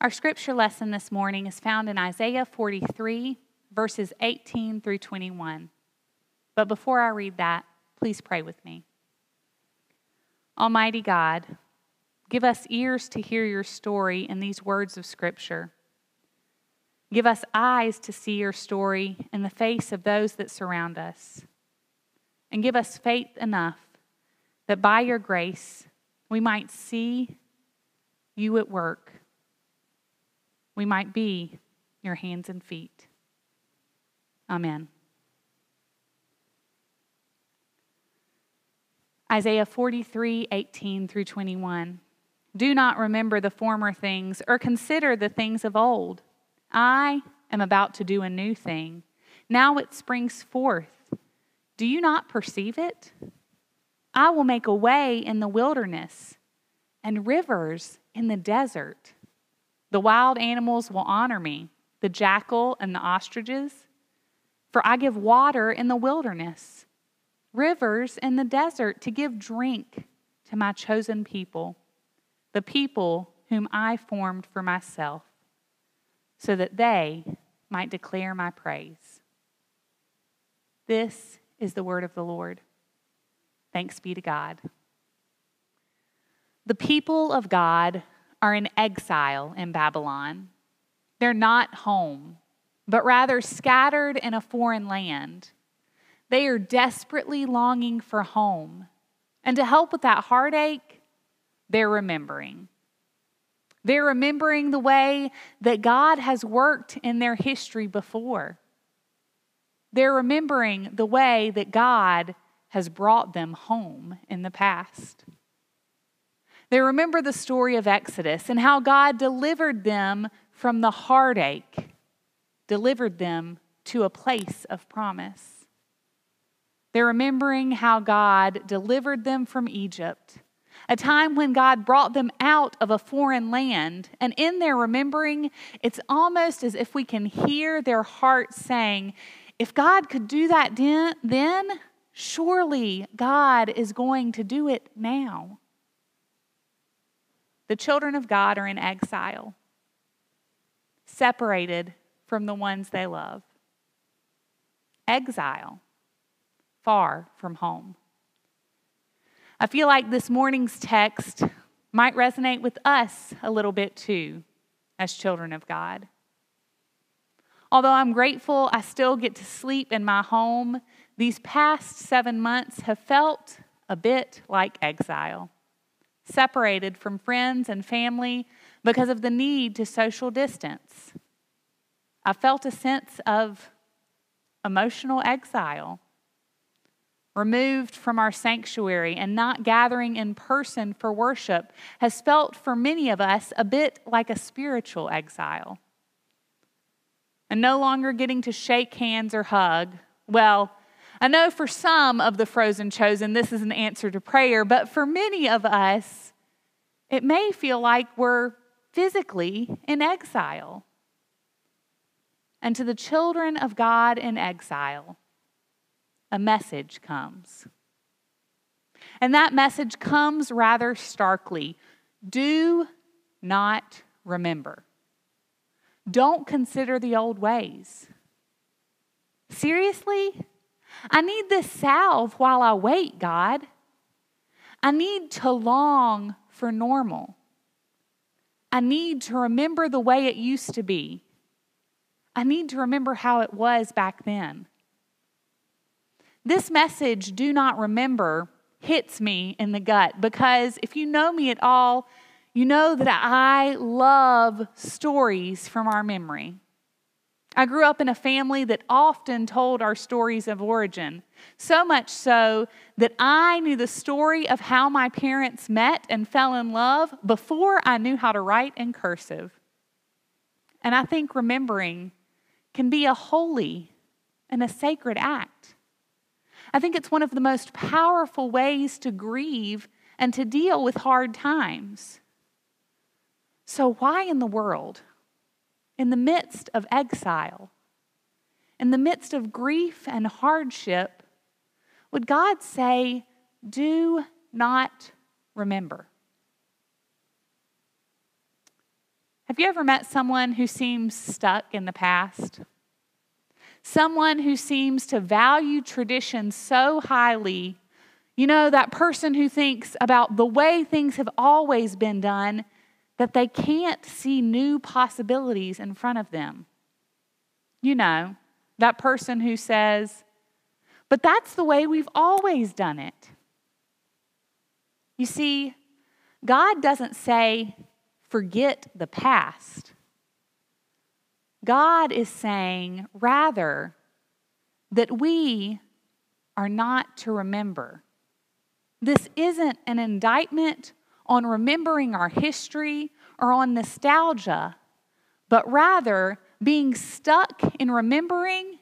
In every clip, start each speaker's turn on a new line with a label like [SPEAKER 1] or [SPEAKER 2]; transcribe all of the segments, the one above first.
[SPEAKER 1] Our scripture lesson this morning is found in Isaiah 43, verses 18 through 21. But before I read that, please pray with me. Almighty God, give us ears to hear your story in these words of scripture. Give us eyes to see your story in the face of those that surround us. And give us faith enough that by your grace we might see you at work we might be your hands and feet. Amen. Isaiah 43, 18 through 21. Do not remember the former things or consider the things of old. I am about to do a new thing. Now it springs forth. Do you not perceive it? I will make a way in the wilderness and rivers in the desert. The wild animals will honor me, the jackal and the ostriches. For I give water in the wilderness, rivers in the desert to give drink to my chosen people, the people whom I formed for myself, so that they might declare my praise. This is the word of the Lord. Thanks be to God. The people of God are in exile in Babylon. They're not home, but rather scattered in a foreign land. They are desperately longing for home. And to help with that heartache, they're remembering. They're remembering the way that God has worked in their history before. They're remembering the way that God has brought them home in the past. They remember the story of Exodus and how God delivered them from the heartache, delivered them to a place of promise. They're remembering how God delivered them from Egypt, a time when God brought them out of a foreign land. And in their remembering, it's almost as if we can hear their hearts saying, If God could do that then, surely God is going to do it now. The children of God are in exile, separated from the ones they love. Exile, far from home. I feel like this morning's text might resonate with us a little bit too, as children of God. Although I'm grateful I still get to sleep in my home, these past seven months have felt a bit like exile separated from friends and family because of the need to social distance. I felt a sense of emotional exile, removed from our sanctuary and not gathering in person for worship has felt for many of us a bit like a spiritual exile. And no longer getting to shake hands or hug. Well, I know for some of the frozen chosen, this is an answer to prayer, but for many of us, it may feel like we're physically in exile. And to the children of God in exile, a message comes. And that message comes rather starkly do not remember. Don't consider the old ways. Seriously? I need this salve while I wait, God. I need to long for normal. I need to remember the way it used to be. I need to remember how it was back then. This message, do not remember, hits me in the gut because if you know me at all, you know that I love stories from our memory. I grew up in a family that often told our stories of origin, so much so that I knew the story of how my parents met and fell in love before I knew how to write in cursive. And I think remembering can be a holy and a sacred act. I think it's one of the most powerful ways to grieve and to deal with hard times. So, why in the world in the midst of exile, in the midst of grief and hardship, would God say, Do not remember? Have you ever met someone who seems stuck in the past? Someone who seems to value tradition so highly. You know, that person who thinks about the way things have always been done that they can't see new possibilities in front of them. You know, that person who says, but that's the way we've always done it. You see, God doesn't say, forget the past. God is saying, rather, that we are not to remember. This isn't an indictment on remembering our history or on nostalgia, but rather being stuck in remembering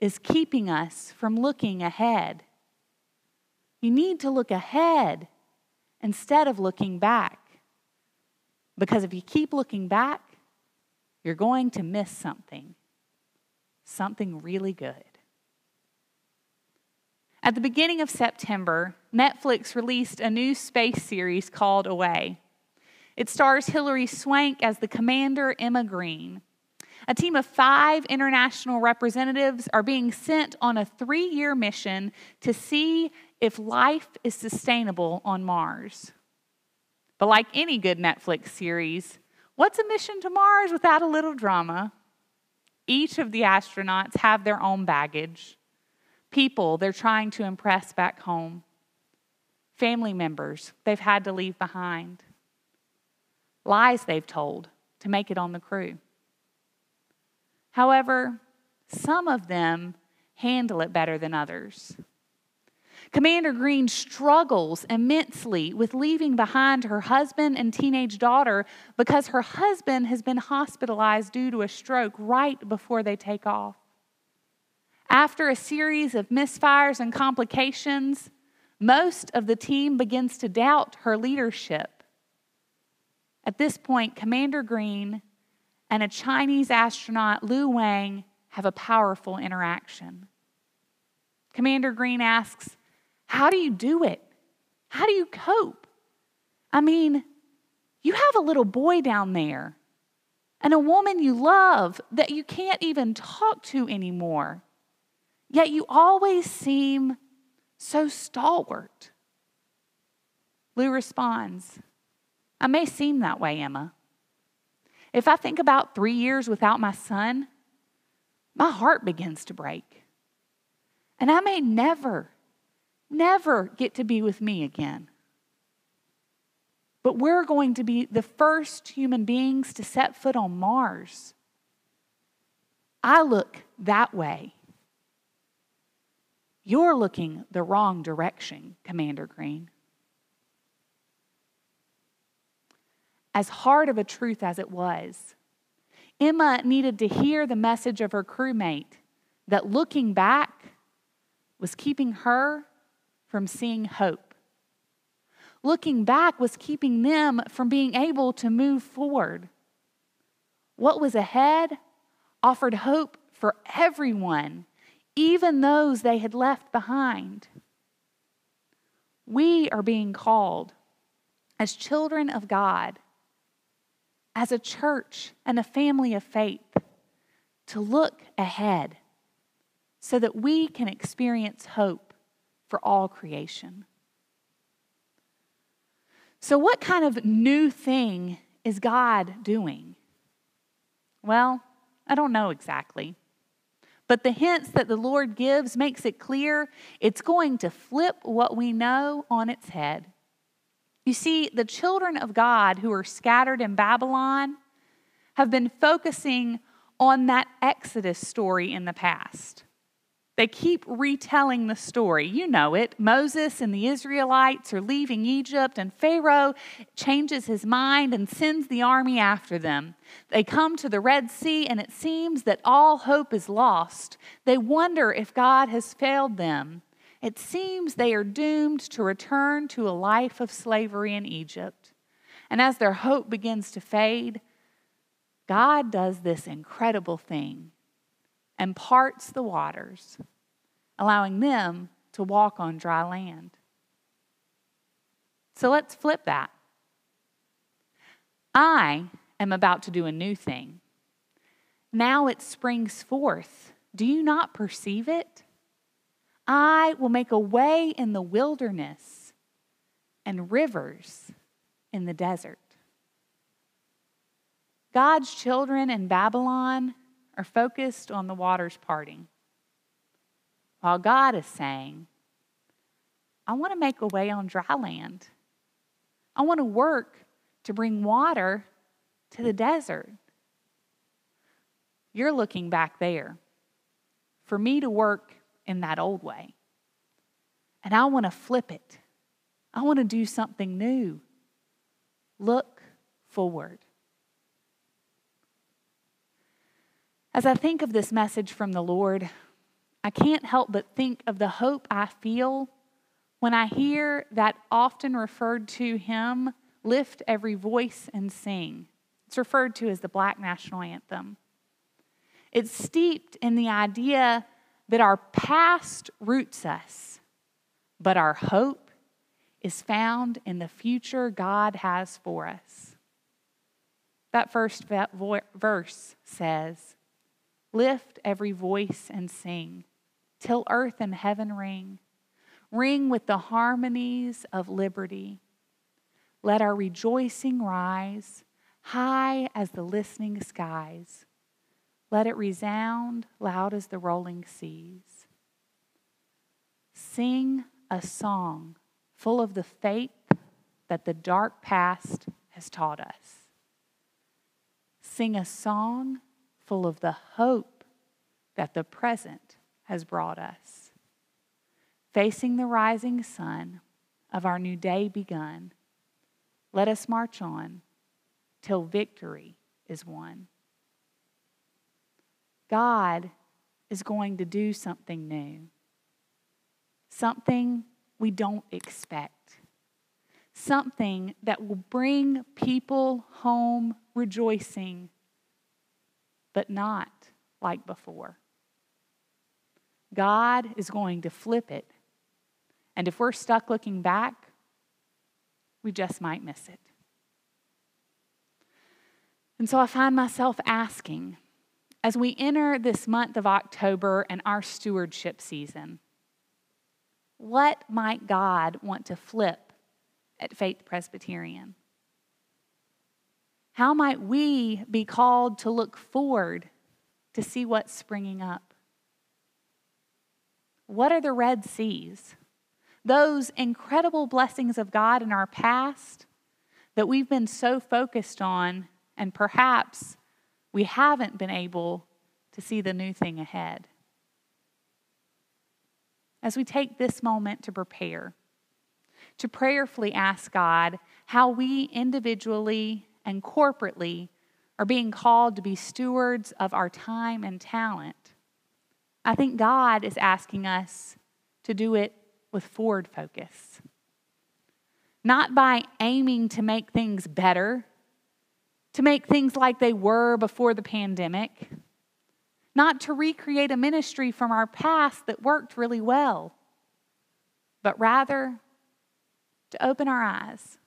[SPEAKER 1] is keeping us from looking ahead. You need to look ahead instead of looking back. Because if you keep looking back, you're going to miss something, something really good. At the beginning of September, Netflix released a new space series called Away. It stars Hilary Swank as the commander, Emma Green. A team of five international representatives are being sent on a three year mission to see if life is sustainable on Mars. But like any good Netflix series, what's a mission to Mars without a little drama? Each of the astronauts have their own baggage, people they're trying to impress back home, family members they've had to leave behind, lies they've told to make it on the crew. However, some of them handle it better than others. Commander Green struggles immensely with leaving behind her husband and teenage daughter because her husband has been hospitalized due to a stroke right before they take off. After a series of misfires and complications, most of the team begins to doubt her leadership. At this point, Commander Green and a Chinese astronaut, Lu Wang, have a powerful interaction. Commander Green asks, How do you do it? How do you cope? I mean, you have a little boy down there and a woman you love that you can't even talk to anymore, yet you always seem so stalwart. Lu responds, I may seem that way, Emma. If I think about three years without my son, my heart begins to break. And I may never, never get to be with me again. But we're going to be the first human beings to set foot on Mars. I look that way. You're looking the wrong direction, Commander Green. as hard of a truth as it was. Emma needed to hear the message of her crewmate that looking back was keeping her from seeing hope. Looking back was keeping them from being able to move forward. What was ahead offered hope for everyone, even those they had left behind. We are being called as children of God as a church and a family of faith to look ahead so that we can experience hope for all creation. So, what kind of new thing is God doing? Well, I don't know exactly. But the hints that the Lord gives makes it clear it's going to flip what we know on its head. You see, the children of God who are scattered in Babylon have been focusing on that Exodus story in the past. They keep retelling the story. You know it. Moses and the Israelites are leaving Egypt, and Pharaoh changes his mind and sends the army after them. They come to the Red Sea, and it seems that all hope is lost. They wonder if God has failed them it seems they are doomed to return to a life of slavery in Egypt. And as their hope begins to fade, God does this incredible thing and parts the waters, allowing them to walk on dry land. So let's flip that. I am about to do a new thing. Now it springs forth. Do you not perceive it? I will make a way in the wilderness and rivers in the desert. God's children in Babylon are focused on the waters parting, while God is saying, I want to make a way on dry land. I want to work to bring water to the desert. You're looking back there for me to work in that old way. And I want to flip it. I want to do something new. Look forward. As I think of this message from the Lord, I can't help but think of the hope I feel when I hear that often referred to hymn, Lift Every Voice and Sing. It's referred to as the Black National Anthem. It's steeped in the idea that our past roots us, but our hope is found in the future God has for us. That first verse says, Lift every voice and sing, till earth and heaven ring. Ring with the harmonies of liberty. Let our rejoicing rise high as the listening skies. Let it resound loud as the rolling seas. Sing a song full of the faith that the dark past has taught us. Sing a song full of the hope that the present has brought us. Facing the rising sun of our new day begun, let us march on till victory is won. God is going to do something new, something we don't expect, something that will bring people home rejoicing, but not like before. God is going to flip it. And if we're stuck looking back, we just might miss it. And so I find myself asking, as we enter this month of October and our stewardship season, what might God want to flip at Faith Presbyterian? How might we be called to look forward to see what's springing up? What are the Red Seas? Those incredible blessings of God in our past that we've been so focused on, and perhaps we haven't been able to see the new thing ahead. As we take this moment to prepare, to prayerfully ask God how we individually and corporately are being called to be stewards of our time and talent, I think God is asking us to do it with forward focus. Not by aiming to make things better to make things like they were before the pandemic, not to recreate a ministry from our past that worked really well, but rather to open our eyes,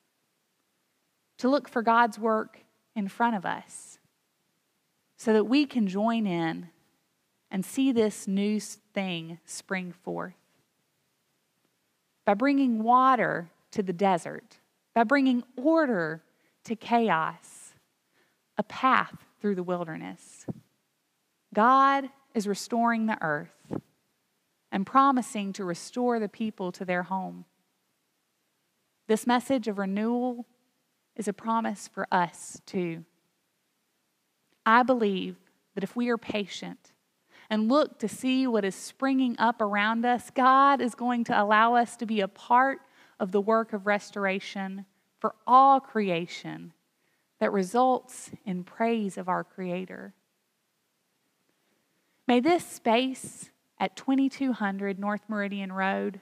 [SPEAKER 1] to look for God's work in front of us so that we can join in and see this new thing spring forth. By bringing water to the desert, by bringing order to chaos, a path through the wilderness. God is restoring the earth and promising to restore the people to their home. This message of renewal is a promise for us too. I believe that if we are patient and look to see what is springing up around us, God is going to allow us to be a part of the work of restoration for all creation that results in praise of our Creator. May this space at 2200 North Meridian Road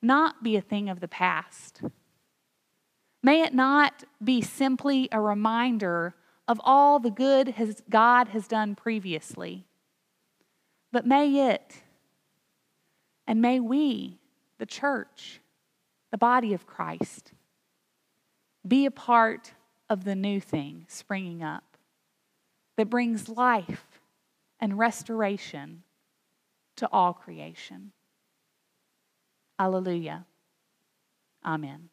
[SPEAKER 1] not be a thing of the past. May it not be simply a reminder of all the good has, God has done previously, but may it and may we, the church, the body of Christ, be a part of the new thing springing up that brings life and restoration to all creation. Alleluia. Amen.